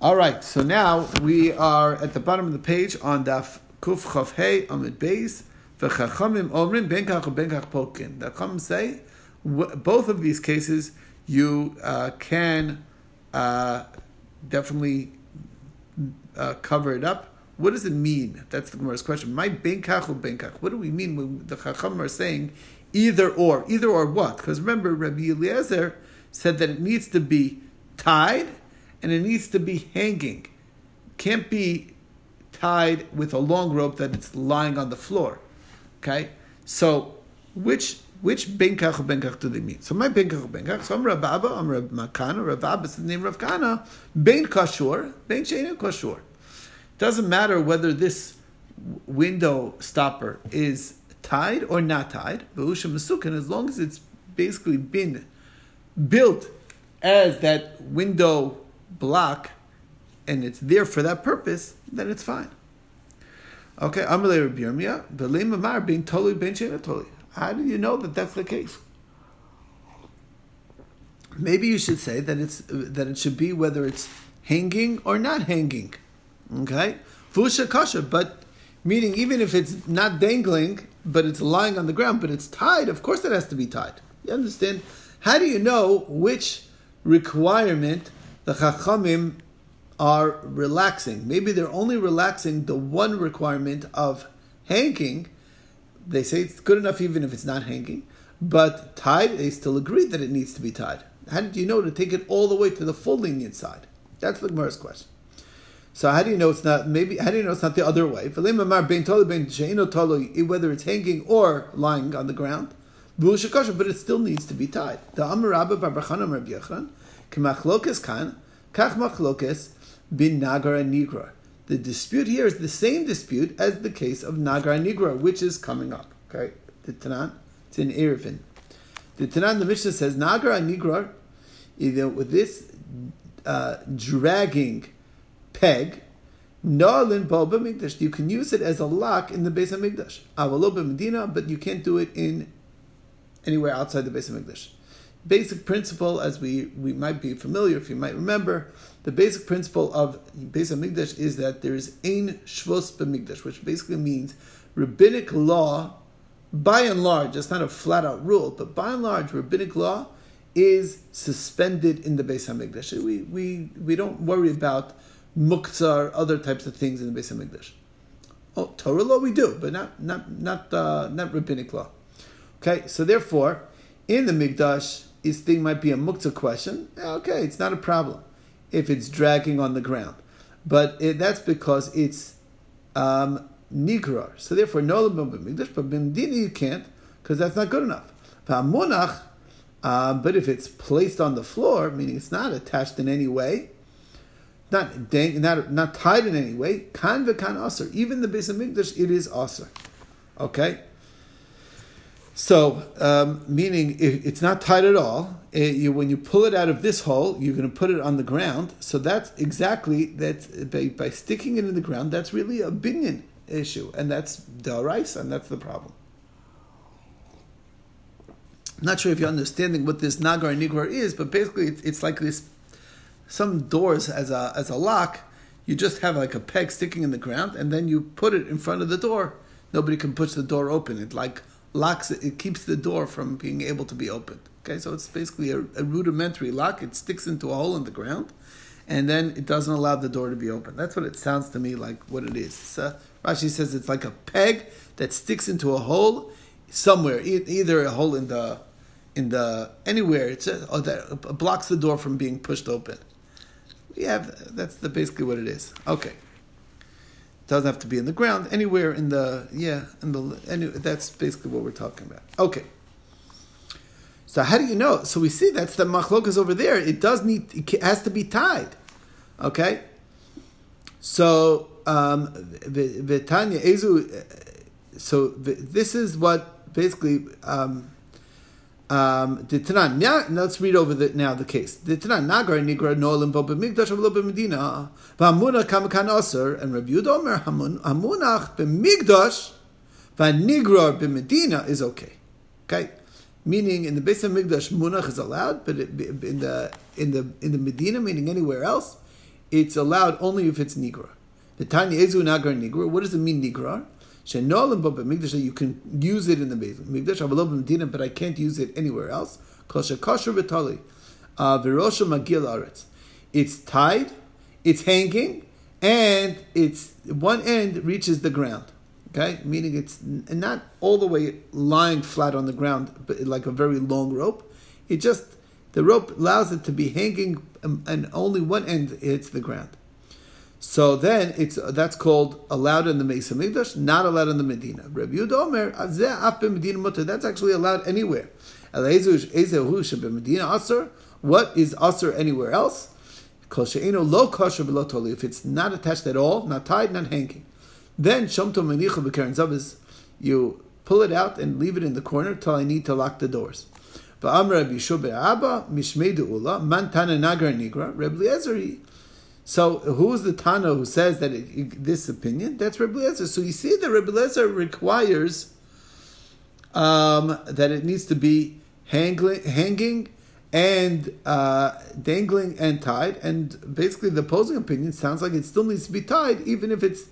All right, so now we are at the bottom of the page on Daf Kuf Chav Hey Amid Beis. V'chachamim omrim ben kach ben kach pokin. The Chacham say both of these cases you uh, can uh, definitely uh, cover it up. What does it mean? That's the Gemara's question. My ben kach ben kach. What do we mean when the Chacham are saying either or? Either or what? Because remember, Rabbi Eliezer said that it needs to be tied and it needs to be hanging. Can't be tied with a long rope that it's lying on the floor. Okay, so which which benkach benkach do they mean? So my benkach benkach. So I'm Rav Abba, I'm Rav Makana. Is the name of Kana. Ben kashur, ben sheinu kashur. Doesn't matter whether this window stopper is tied or not tied. But ushim l'sukin, as long as it's basically been built as that window block and it's there for that purpose, then it's fine. Okay, Amalei Rabbi Yirmiyah, V'leim Amar being totally ben totally. How do you know that that's the case? Maybe you should say that it's that it should be whether it's hanging or not hanging. Okay, fusha kasha, but meaning even if it's not dangling, but it's lying on the ground, but it's tied. Of course, it has to be tied. You understand? How do you know which requirement the Chachamim are relaxing. Maybe they're only relaxing the one requirement of hanging. They say it's good enough even if it's not hanging. But tied, they still agree that it needs to be tied. How did you know to take it all the way to the full lenient side? That's the Gemara's question. So how do you know it's not maybe how do you know it's not the other way? Whether it's hanging or lying on the ground, but it still needs to be tied. The Amar Rabba Barbachanam Rabbi Yochanan, Kemachlokas kan, kach machlokas bin nagar and nigra. The dispute here is the same dispute as the case of nagar and nigra, which is coming up. Okay, the Tanan, it's in Eruvin. The Tanan, the Mishnah says nagar and nigra, either with this uh, dragging peg, Na'alin Boba Mikdash. You can use it as a lock in the base of Mikdash. Avaloba Medina, but you can't do it in anywhere outside the base of Mikdash basic principle, as we, we might be familiar, if you might remember, the basic principle of Beis Hamikdash is that there is ein shvus b'mikdash, which basically means rabbinic law, by and large, it's not a flat out rule, but by and large, rabbinic law is suspended in the Beis Hamikdash. We, we, we don't worry about muktzah or other types of things in the Beis Hamikdash. Oh, Torah law we do, but not not not uh, not rabbinic law. Okay, so therefore, in the Mikdash, his thing might be a muktzah question, okay, it's not a problem if it's dragging on the ground. But it, that's because it's um, nigrar. So therefore, no b'mikdash, but b'mdini you can't, because that's not good enough. V'amunach, uh, but if it's placed on the floor, meaning it's not attached in any way, not dang, not not tied in any way, kan v'kan aser. Even the base of mikdash, it is aser. Okay, so, um, meaning it's not tight at all. It, you, when you pull it out of this hole, you're going to put it on the ground. So that's exactly that. By, by sticking it in the ground, that's really a binyan issue, and that's rice, and that's the problem. Not sure if you're understanding what this nagar and is, but basically it's, it's like this. Some doors as a as a lock, you just have like a peg sticking in the ground, and then you put it in front of the door. Nobody can push the door open. It like locks it, it keeps the door from being able to be opened. Okay, so it's basically a, a, rudimentary lock. It sticks into a hole in the ground, and then it doesn't allow the door to be opened. That's what it sounds to me like. What it is. So Rashi says it's like a peg that sticks into a hole somewhere, e- either a hole in the in the anywhere. It's a, oh, that blocks the door from being pushed open. Have that's the basically what it is. Okay doesn't have to be in the ground, anywhere in the yeah, in the any, that's basically what we're talking about. Okay. So how do you know? So we see that's the machlokas over there. It does need it has to be tied. Okay. So um Vitanya Ezu so this is what basically um um. Let's read over the, now the case. Nagar Nigra Nolim Bo B'Migdash Avlo B'Medina V'Hamuna Kamakan Aser and Rabbi Yudah Omer Hamunach B'Migdash V'Nigra B'Medina is okay. Okay, meaning in the base of Migdash Munach is allowed, but it, in the in the in the Medina, meaning anywhere else, it's allowed only if it's nigra. The tanya ezu nagar nigra. What does it mean nigra? Shenolim baba mikdash you can use it in the mikdash avalobim medina, but I can't use it anywhere else. Kosher uh, magil aretz. It's tied, it's hanging, and it's one end reaches the ground. Okay, meaning it's not all the way lying flat on the ground, but like a very long rope. It just the rope allows it to be hanging, um, and only one end hits the ground. So then it's that's called allowed in the Mesa Mikdash, not allowed in the Medina. Rabbi that's actually allowed anywhere. What is aser anywhere else? If it's not attached at all, not tied, not hanging, then you pull it out and leave it in the corner till I need to lock the doors. Reb Eliezer. So who is the Tana who says that it, this opinion? That's Reb Eliezer. So you see that Reb Eliezer requires um, that it needs to be hanging, hanging and uh, dangling and tied. And basically, the opposing opinion sounds like it still needs to be tied, even if it's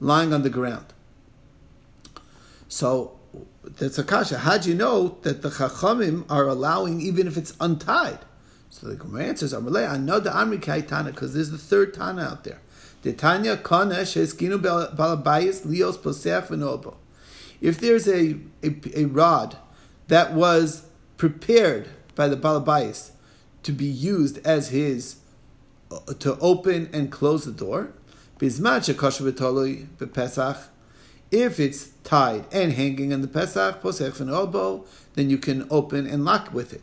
lying on the ground. So that's a kasha. How do you know that the chachamim are allowing even if it's untied? So the Gemara answers, "Amalei, I know the Amri Tana because there's the third Tana out there. The Tanya Kana Sheskinu Balabayis Lios Posech V'Nobo. If there's a, a, a rod that was prepared by the Balabais to be used as his uh, to open and close the door. If it's tied and hanging on the Pesach, then you can open and lock with it.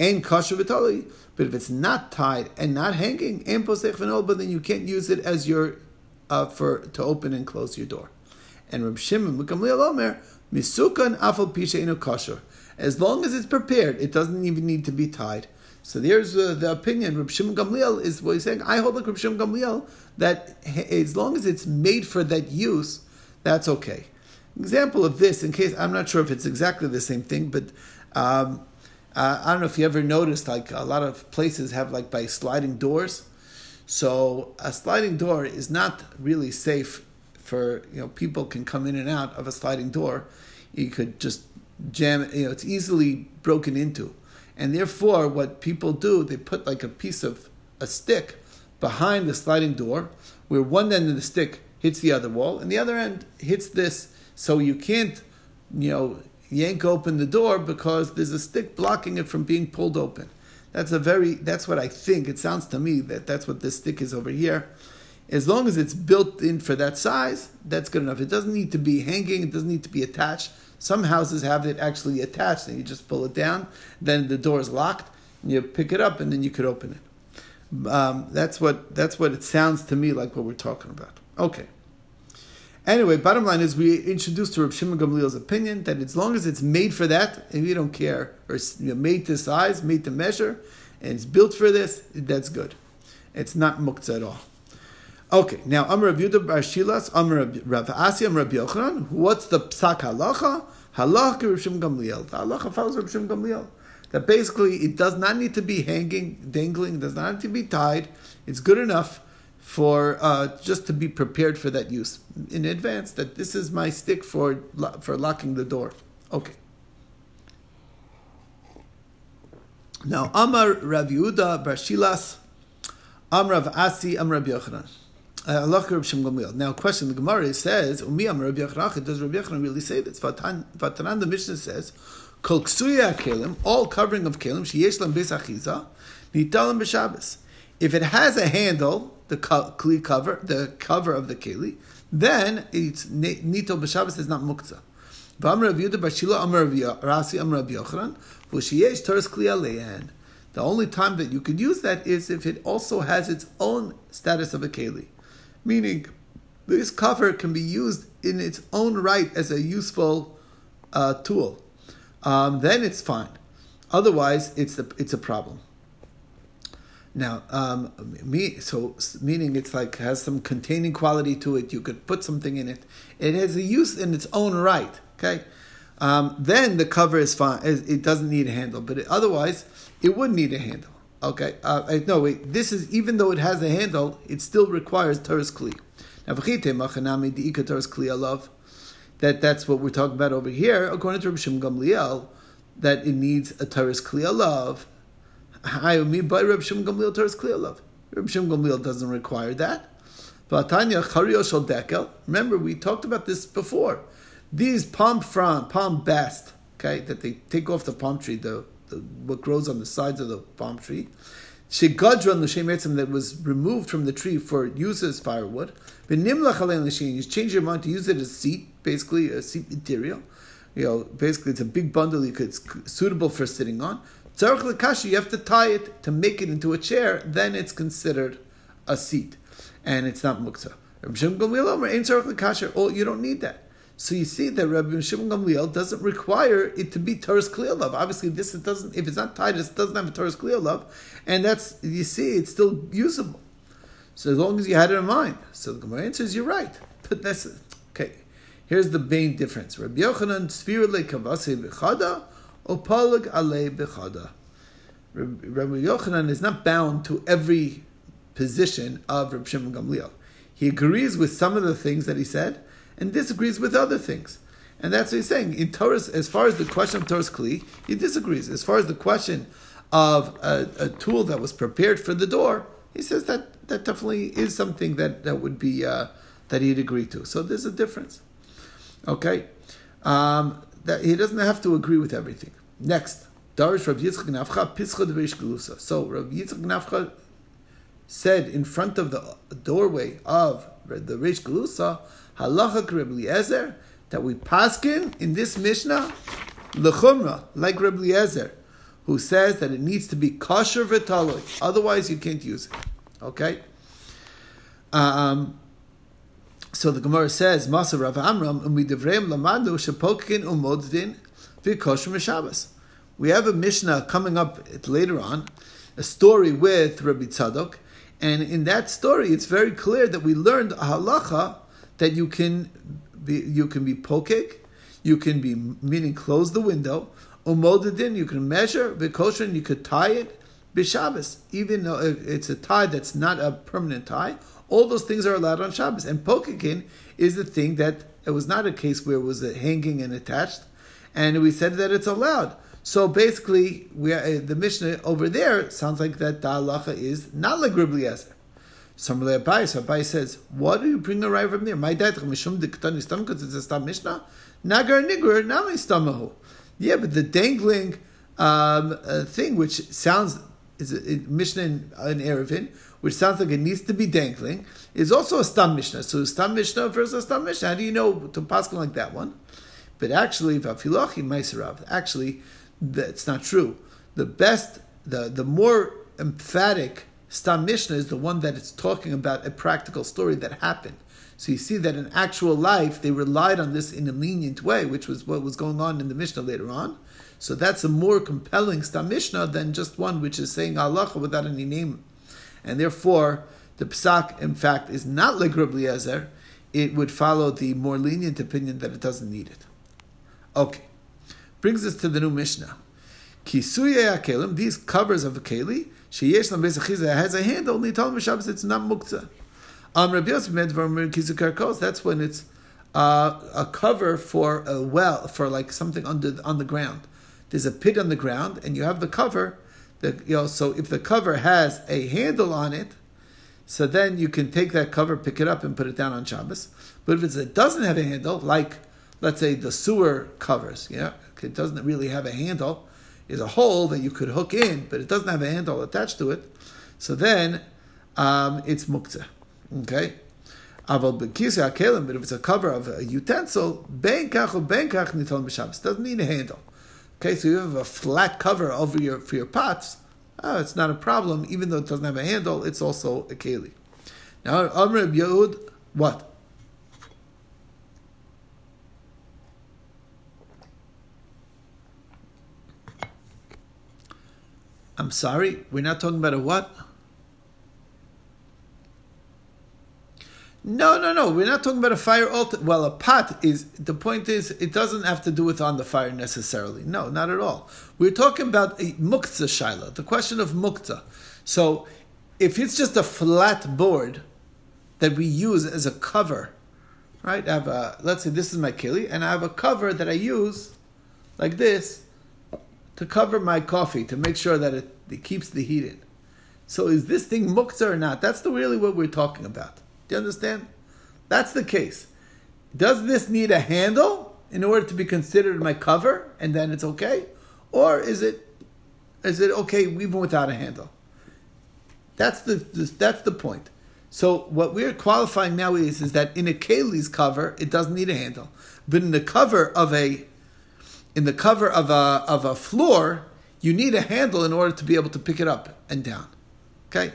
And kosher v'tali. But if it's not tied and not hanging, and posech elbow, then you can't use it as your uh, for to open and close your door. And Reb Shimon Gamliel Omer misukan afal pisha inu kosher. As long as it's prepared, it doesn't even need to be tied. So there's uh, the opinion. Reb Shimon Gamliel is what he's saying. I hold like Reb Shimon Gamliel that as long as it's made for that use, that's okay. Example of this, in case I'm not sure if it's exactly the same thing, but um, uh, I don't know if you ever noticed, like a lot of places have like by sliding doors. So a sliding door is not really safe for you know people can come in and out of a sliding door. You could just jam it. you know it's easily broken into and therefore what people do they put like a piece of a stick behind the sliding door where one end of the stick hits the other wall and the other end hits this so you can't you know yank open the door because there's a stick blocking it from being pulled open that's a very that's what i think it sounds to me that that's what this stick is over here as long as it's built in for that size that's good enough it doesn't need to be hanging it doesn't need to be attached some houses have it actually attached, and you just pull it down. Then the door is locked, and you pick it up, and then you could open it. Um, that's what that's what it sounds to me like what we're talking about. Okay. Anyway, bottom line is we introduced to Reb Shimon Gamliel's opinion that as long as it's made for that, and we don't care, or know, made to size, made to measure, and it's built for this, that's good. It's not muktzah at all. Okay, now Amr Rav Yudah Bar Shilas, Amr Rav Asi, Amr Rav Yochanan. What's the psak halacha? Halacha Rav Shim Gamliel. The halacha follows Rav Shim Gamliel. That basically it does not need to be hanging, dangling. Does not need to be tied. It's good enough for uh, just to be prepared for that use in advance. That this is my stick for for locking the door. Okay. Now Amar Rav Yehuda Bar Shilas, Rav Asi, Amr Rav Yochanan. Uh, now, question: The Gemara says, "Umi Amar Rabbi Yochanan." Does Rabbi Yochanan really say this? Vatanan, the Mishnah says, "Kol ksuya kelim, all covering of kelim, sheyesh lam besachiza, nitalim b'Shabbos." If it has a handle, the kli cover, the cover of the keli, then it's nito b'Shabbos is not muktzah. The only time that you could use that is if it also has its own status of a keli meaning this cover can be used in its own right as a useful uh, tool. Um, then it's fine. Otherwise, it's a, it's a problem. Now, um, me, so meaning it's like has some containing quality to it. You could put something in it. It has a use in its own right. Okay, um, then the cover is fine. It doesn't need a handle, but it, otherwise, it would need a handle. Okay, uh, uh, no wait. This is even though it has a handle, it still requires teres kli. That that's what we're talking about over here. According to Rabbi Shimon Gamliel, that it needs a teres kli alav. I mean by Rabbi Shimon Gamliel teres kli alav. Rabbi Shimon Gamliel doesn't require that. V'atanya chario shel dekel. Remember we talked about this before. These palm frond, palm bast, okay, that they take off the palm tree, the the, what grows on the sides of the palm tree. Shegadron l'shem that was removed from the tree for use as firewood. V'nimlach alein l'shem, you change your mind to use it as seat, basically a seat material. You know, basically it's a big bundle you could suitable for sitting on. Tzarech l'kashi, you have to tie it to make it into a chair. Then it's considered a seat, and it's not muktzah. Oh, you don't need that. So you see that Rabbi Shimon Gamliel doesn't require it to be toras kli alav. Obviously, this it doesn't. If it's not Titus, it doesn't have a toras kli alav, and that's you see, it's still usable. So as long as you had it in mind. So the Gemara answers, you're right. But that's okay. Here's the main difference. Rabbi Yochanan Sfir kavase bechada or palag ale bechada. Rabbi Yochanan is not bound to every position of Rabbi Shimon Gamliel. He agrees with some of the things that he said and disagrees with other things. And that's what he's saying. In Torah, as far as the question of toras Kli, he disagrees. As far as the question of a, a, tool that was prepared for the door, he says that that definitely is something that, that would be uh, that he'd agree to. So there's a difference. Okay, um, that he doesn't have to agree with everything. Next, Darish Rav Yitzchak Nafcha Pischa Devish Gelusa. So Rav Yitzchak Nafcha said in front of the doorway of the Reish Gelusa, halacha Reb Eliezer that we paskin in this Mishnah lechumra like Reb Eliezer, who says that it needs to be kosher v'taloi, otherwise you can't use it. Okay. Um, so the Gemara says, Masa Rav Amram, umidevreim lamadu shepokin umoddin v'kosher m'shabbos. We have a Mishnah coming up later on, a story with Rabbi Tzadok, and in that story, it's very clear that we learned a halacha that you can be you can be pokek, you can be meaning close the window, umodadin, you can measure, vikoshin, you could tie it, b'Shabbos, even though it's a tie that's not a permanent tie, all those things are allowed on Shabbos. And pokekin is the thing that it was not a case where it was hanging and attached, and we said that it's allowed. So basically, we are, uh, the Mishnah over there sounds like that the halacha is not like Abai, so Abai says, "What do you bring a right from there? My dad mishum diktani stam because it's a stam mishnah. Nagar nigur nami stamahu. Yeah, but the dangling um, uh, thing, which sounds is a, a mishnah in, in Eruvin, which sounds like it needs to be dangling, is also a stam mishnah. So stam mishnah versus stam mishnah. How do you know to pass like that one? But actually, vafilochi meiserav. Actually, that's not true. The best, the the more emphatic Stam Mishnah is the one that is talking about a practical story that happened. So you see that in actual life, they relied on this in a lenient way, which was what was going on in the Mishnah later on. So that's a more compelling Stam Mishnah than just one which is saying Allah without any name. And therefore, the Psak, in fact, is not like Rabbi. It would follow the more lenient opinion that it doesn't need it. Okay. Brings us to the new Mishnah. Kisuye Akelim, these covers of Keli, Sheyesh Lam Bezachiza has a handle, Nital Mishabas, it's not Muktzah. Um, Rabbi Yosef Medvar Kizu that's when it's uh, a cover for a well, for like something under on the ground. There's a pit on the ground, and you have the cover. You know, so if the cover has a handle on it, so then you can take that cover, pick it up, and put it down on Shabbos. But if it doesn't have a handle, like let's say the sewer covers, yeah, it doesn't really have a handle, is a hole that you could hook in, but it doesn't have a handle attached to it. So then um, it's muktzah. Okay? Aval b'kisa akelim, but if it's a cover of a utensil, benkach or benkach nital b'shabbos doesn't need a handle. Okay, so you have a flat cover over your for your pots. Oh, it's not a problem, even though it doesn't have a handle. It's also a keli. Now, Amr Yehud, what? I'm sorry, we're not talking about a what? No, no, no. We're not talking about a fire altar. Well, a pot is the point is it doesn't have to do with on the fire necessarily. No, not at all. We're talking about a muktzah shaila, the question of muktzah. So, if it's just a flat board that we use as a cover, right? I have a let's say this is my kili, and I have a cover that I use like this to cover my coffee to make sure that it, it keeps the heat in. So, is this thing muktzah or not? That's the really what we're talking about. Do you understand? That's the case. Does this need a handle in order to be considered my cover, and then it's okay, or is it is it okay even without a handle? That's the that's the point. So what we're qualifying now is is that in a keli's cover it doesn't need a handle, but in the cover of a in the cover of a of a floor you need a handle in order to be able to pick it up and down. Okay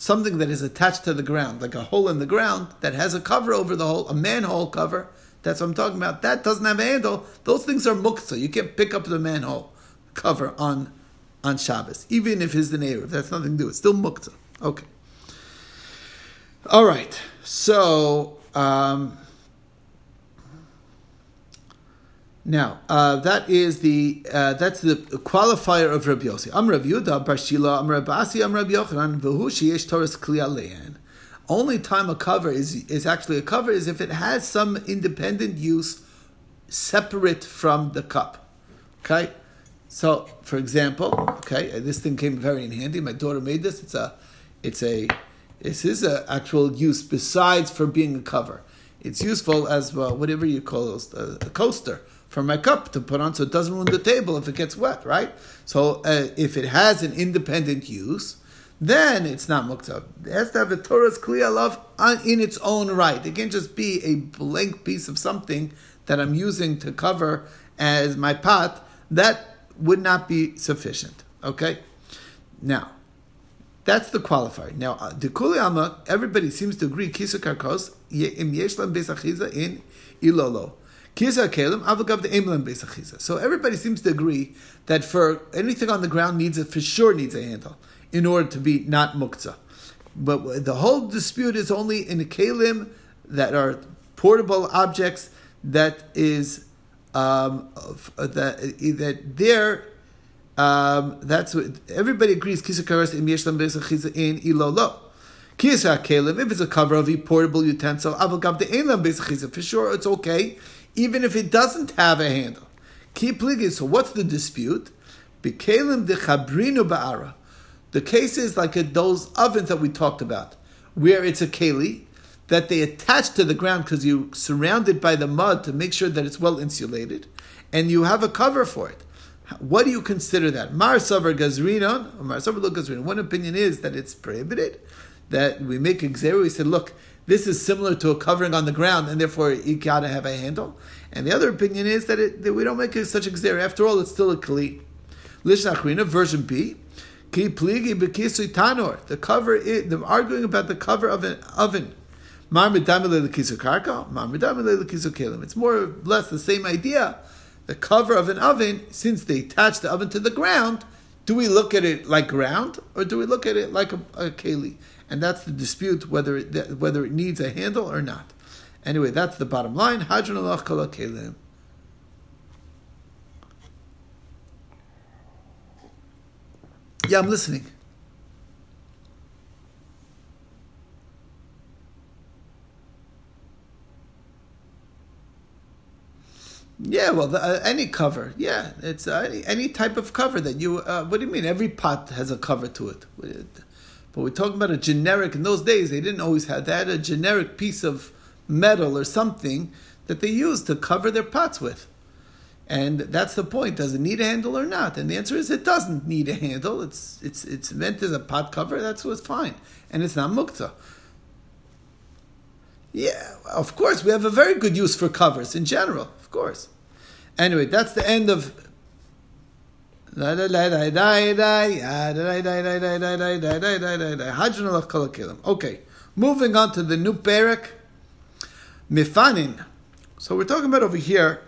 something that is attached to the ground, like a hole in the ground that has a cover over the hole, a manhole cover. That's what I'm talking about. That doesn't have a handle. Those things are muktzah. You can't pick up the manhole cover on on Shabbos, even if it's the neighbor. That's nothing to do. It's still muktzah. Okay. All right. So. Um, Now uh, that is the uh, that's the qualifier of Rabbi Yossi. Am Rabbi Yudah Bar Shila Am Rabbi Asi Am Rabbi Yochanan V'hu Sheyesh Torah Kli Only time a cover is is actually a cover is if it has some independent use separate from the cup. Okay, so for example, okay, this thing came very in handy. My daughter made this. It's a it's a this is an actual use besides for being a cover. It's useful as well, whatever you call those, a, a coaster for my cup to put on so it doesn't ruin the table if it gets wet, right? So uh, if it has an independent use, then it's not muktzah. It has to have a toras kli alav in its own right. It can't just be a blank piece of something that I'm using to cover as my pot. That would not be sufficient. Okay? Now, that's the qualifier. Now, uh, the Kuli everybody seems to agree, Kisa Karkos, im Yeshlam Besachiza in Ilolo. So everybody seems to agree that for anything on the ground needs it for sure needs a handle in order to be not muktzah. But the whole dispute is only in the kalim that are portable objects that is um, that that there um, that's what everybody agrees. Kisakaras im yeshlam in ilolo. Kisa kalim if it's a cover of a portable utensil avogab the einlam for sure it's okay even if it doesn't have a handle. Keep So what's the dispute? Bekalim de chabrinu ba'ara. The case is like a, those ovens that we talked about, where it's a keli that they attach to the ground because you surround it by the mud to make sure that it's well insulated, and you have a cover for it. What do you consider that? Mar savar gazrinon, or mar savar gazrinon. One opinion is that it's prohibited. That we make a We said, look, this is similar to a covering on the ground, and therefore you gotta have a handle. And the other opinion is that, it, that we don't make such a gzer. After all, it's still a kli. Lishnachrina, version B. Ki pligi bekisui tanor. The cover, is, they're arguing about the cover of an oven. It's more or less the same idea. The cover of an oven, since they attach the oven to the ground, do we look at it like ground or do we look at it like a, a keli? and that's the dispute whether it, whether it needs a handle or not. Anyway, that's the bottom line. Hadron alach kol kelim. Yeah, I'm listening. Yeah, well, the, uh, any cover. Yeah, it's uh, any, any type of cover that you. Uh, what do you mean? Every pot has a cover to it. But we're talking about a generic. In those days, they didn't always have. that. A generic piece of metal or something that they used to cover their pots with. And that's the point. Does it need a handle or not? And the answer is it doesn't need a handle. It's it's it's meant as a pot cover. That's what's fine, and it's not mukta. Yeah, of course we have a very good use for covers in general. Of course. Anyway, that's the end of Okay, moving on to the new parak, mifanin. So we're talking about over here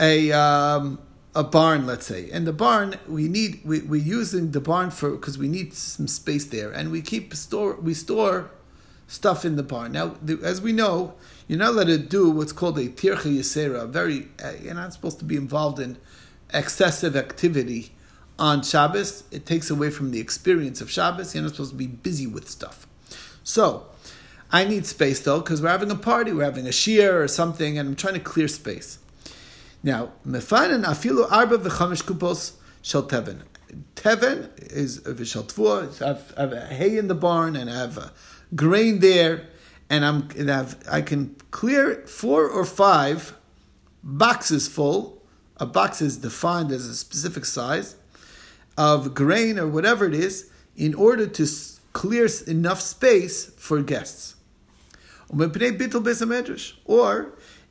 a um, a barn, let's say, and the barn we need we we're using the barn for because we need some space there, and we keep store we store stuff in the barn. Now, the, as we know, you're not allowed to do what's called a tircha yisera. Very, uh, you're not supposed to be involved in excessive activity on Shabbos. It takes away from the experience of Shabbos. You're not supposed to be busy with stuff. So, I need space though, because we're having a party, we're having a shiur or something, and I'm trying to clear space. Now, mefanen afilu arba v'chamish kupos shel teven. Teven is v'shel tvua. I have hay in the barn and I have grain there, and I'm and I, have, I can clear four or five boxes full. A box is defined as a specific size of grain or whatever it is in order to clear enough space for guests. Or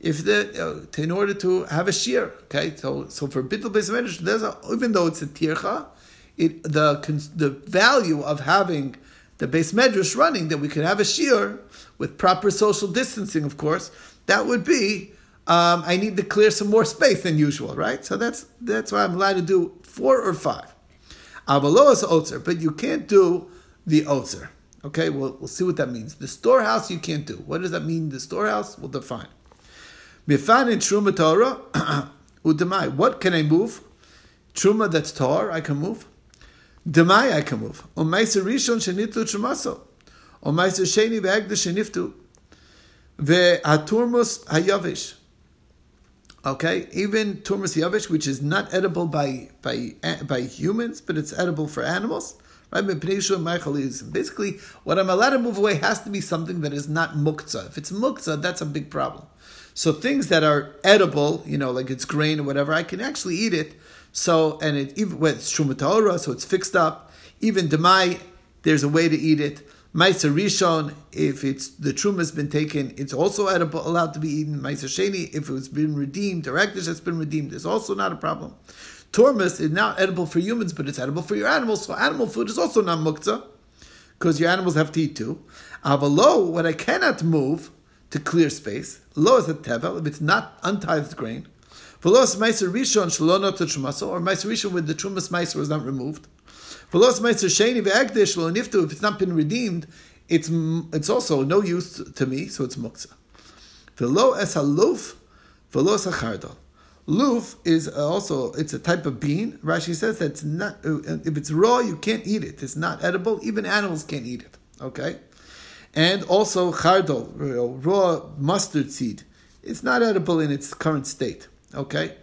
if the uh, in order to have a shiur, okay. So so for bittul beis medrash, there's a, even though it's a tircha, it the the value of having the beis medrash running that we could have a shiur with proper social distancing, of course, that would be. Um, I need to clear some more space than usual, right? So that's that's why I'm allowed to do four or five. Avaloas otzer, but you can't do the otzer. Okay, we'll, we'll see what that means. The storehouse you can't do. What does that mean? The storehouse, we'll define. Mifan in Truma Torah, Udamai. What can I move? Truma that's Tor, I can move. Can move. On Umaisa Rishon Shenitlu Trumaso. Umaisa Sheni Ve'egda Sheniftu. Ve'aturmus Hayavish. Okay, even turmus yavish, which is not edible by by by humans, but it's edible for animals. Right? Basically, what I'm allowed to move away has to be something that is not muktzah. If it's muktzah, that's a big problem. So things that are edible, you know, like it's grain or whatever, I can actually eat it. So and it even when it's shumatahora, so it's fixed up. Even demai, there's a way to eat it. Ma'aser rishon, if it's the truma has been taken, it's also edible, allowed to be eaten. Ma'aser sheni, if it's been redeemed, or ekdish has been redeemed, is also not a problem. Tormus is not edible for humans, but it's edible for your animals. So animal food is also not muktzah, because your animals have to eat too. Avalo, what I cannot move to clear space. Lo is a tevel if it's not untithed grain. Velos meiser rishon shalono to trumaso, or meiser rishon with the trumas meiser was not removed. Velos meiser sheni ve'ekdish lo niftu if it's not been redeemed, it's it's also no use to me, so it's muktzah. Velo es haluf, velo es chardal. Luf is also it's a type of bean. Rashi says that it's not if it's raw you can't eat it. It's not edible. Even animals can't eat it. Okay and also chardol, raw mustard seed. It's not edible in its current state. Okay.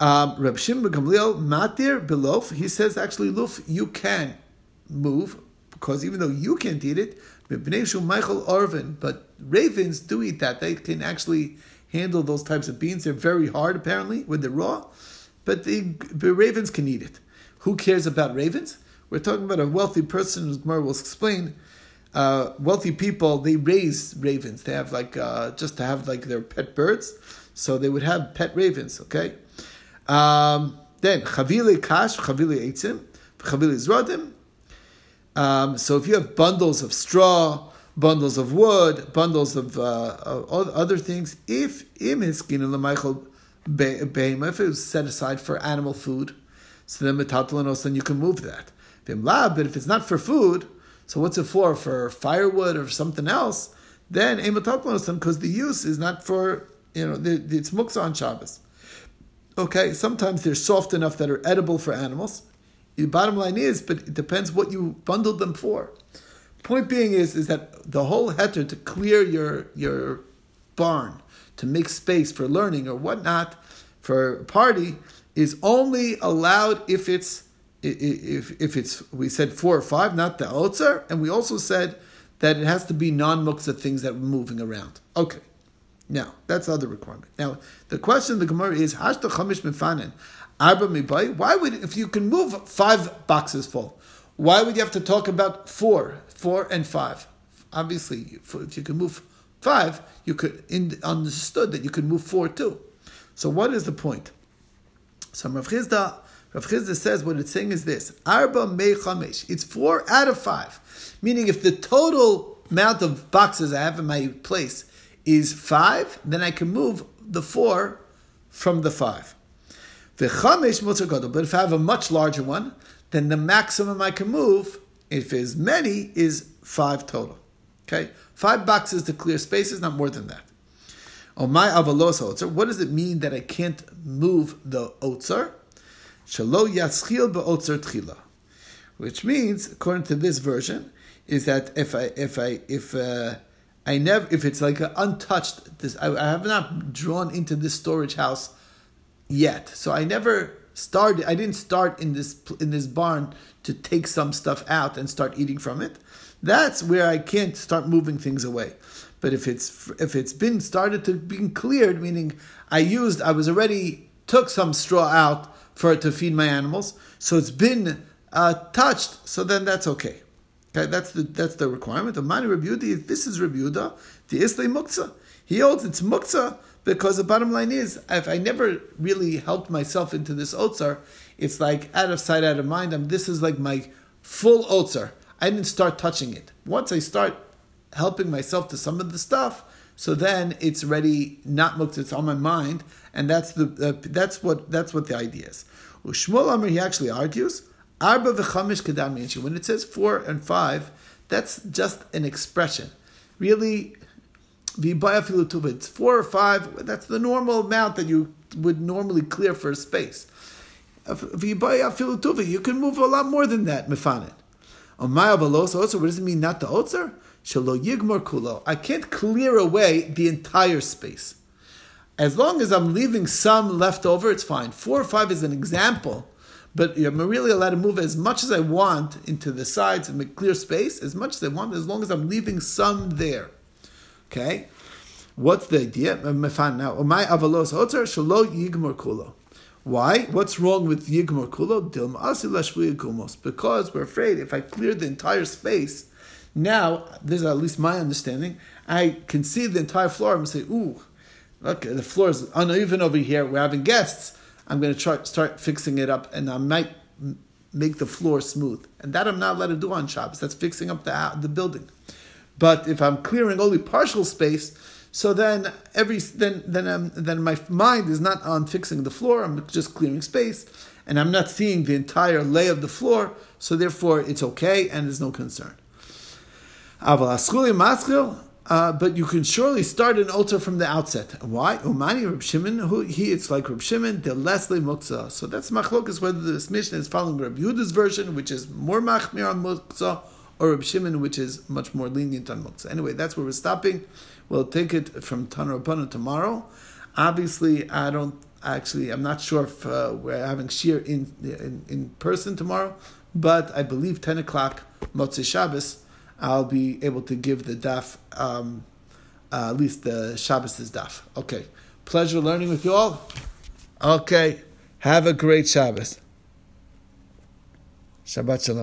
Um, Reb Shimon Gamliel matir belof. He says actually, luf, you can move because even though you can't eat it, Michael Arvin, but ravens do eat that. They can actually handle those types of beans. They're very hard apparently when they're raw, but the, the ravens can eat it. Who cares about ravens? We're talking about a wealthy person, as Gemara will explain, uh, wealthy people they raise ravens. They have like uh, just to have like their pet birds, so they would have pet ravens. Okay. Um, then chavile kash, chavile eitzim, chavile zradim. Um, so if you have bundles of straw, bundles of wood, bundles of, uh, other things, if im hiskin l'maychel be'ema, if it was set aside for animal food, so then metatalanos, then you can move that. But if it's not for food, so what's it for? For firewood or something else? Then ematatlanosam because the use is not for you know it's muksa on Shabbos. Okay, sometimes they're soft enough that are edible for animals. The bottom line is, but it depends what you bundled them for. Point being is is that the whole heter to clear your your barn to make space for learning or whatnot for a party is only allowed if it's if, if it's, we said four or five, not the otzer, and we also said that it has to be non-muksa things that are moving around. Okay. Now, that's the other requirement. Now, the question of the Gemara is, Hashta chamish mifanen, arba mibay, why would, if you can move five boxes full, why would you have to talk about four, four and five? Obviously, if you can move five, you could in, understood that you could move four too. So what is the point? So Rav Chisda Rav Chisda says what it's saying is this: Arba mei chamesh. It's four out of five. Meaning, if the total amount of boxes I have in my place is five, then I can move the four from the five. The chamesh But if I have a much larger one, then the maximum I can move, if it's many, is five total. Okay, five boxes to clear spaces, not more than that. Oh my avalos otzer. What does it mean that I can't move the otzer? Shalo yaschil beotzer tchila, which means, according to this version, is that if I if I if uh, I never if it's like untouched, this I, I have not drawn into this storage house yet, so I never started. I didn't start in this in this barn to take some stuff out and start eating from it. That's where I can't start moving things away. But if it's if it's been started to being cleared, meaning I used, I was already took some straw out for to feed my animals, so it's been uh, touched, so then that's okay. Okay, that's the that's the requirement. of Mani Rebuda, this is Rebuda, the Islay Muktzah. He holds it's Muktzah because the bottom line is, if I never really helped myself into this Otzar, it's like out of sight, out of mind. I'm, this is like my full Otzar. I didn't start touching it. Once I start helping myself to some of the stuff, so then it's ready, not muktzah, it's on my mind, and that's the uh, that's what that's what the idea is. Shmuel Amr he actually argues arba v'chamish kedam When it says four and five, that's just an expression. Really, it's four or five. That's the normal amount that you would normally clear for a space. You can move a lot more than that, mifanet. Also, what does it mean not the otzer? Shalo yigmor kulo. I can't clear away the entire space. As long as I'm leaving some left over, it's fine. Four or five is an example, but I'm really allowed to move as much as I want into the sides and make clear space, as much as I want, as long as I'm leaving some there. Okay? What's the idea? Now, my avalos kulo. Why? What's wrong with Yigmor Kulo? Because we're afraid if I clear the entire space, now, this is at least my understanding, I can see the entire floor and say, ooh, look, the floor is uneven over here. We're having guests. I'm going to try, start fixing it up and I might make the floor smooth. And that I'm not allowed to do on Shabbos. That's fixing up the, the building. But if I'm clearing only partial space, so then every then then I'm, then my mind is not on fixing the floor. I'm just clearing space, and I'm not seeing the entire lay of the floor. So therefore, it's okay and there's no concern. Uh, but you can surely start an altar from the outset. Why? Umani Reb Shimon, who he it's like Reb Shimon, the Leslie Muktzah. So that's machlokas whether this mission is following Reb Yehuda's version, which is more machmir on Muktzah, or Reb Shimon, which is much more lenient on Muktzah. Anyway, that's where we're stopping. We'll take it from Tanarabana tomorrow. Obviously, I don't actually. I'm not sure if uh, we're having shir in, in, in person tomorrow, but I believe 10 o'clock Motzei Shabbos. I'll be able to give the daf, um, uh, at least the Shabbos' daf. Okay. Pleasure learning with you all. Okay. Have a great Shabbos. Shabbat Shalom.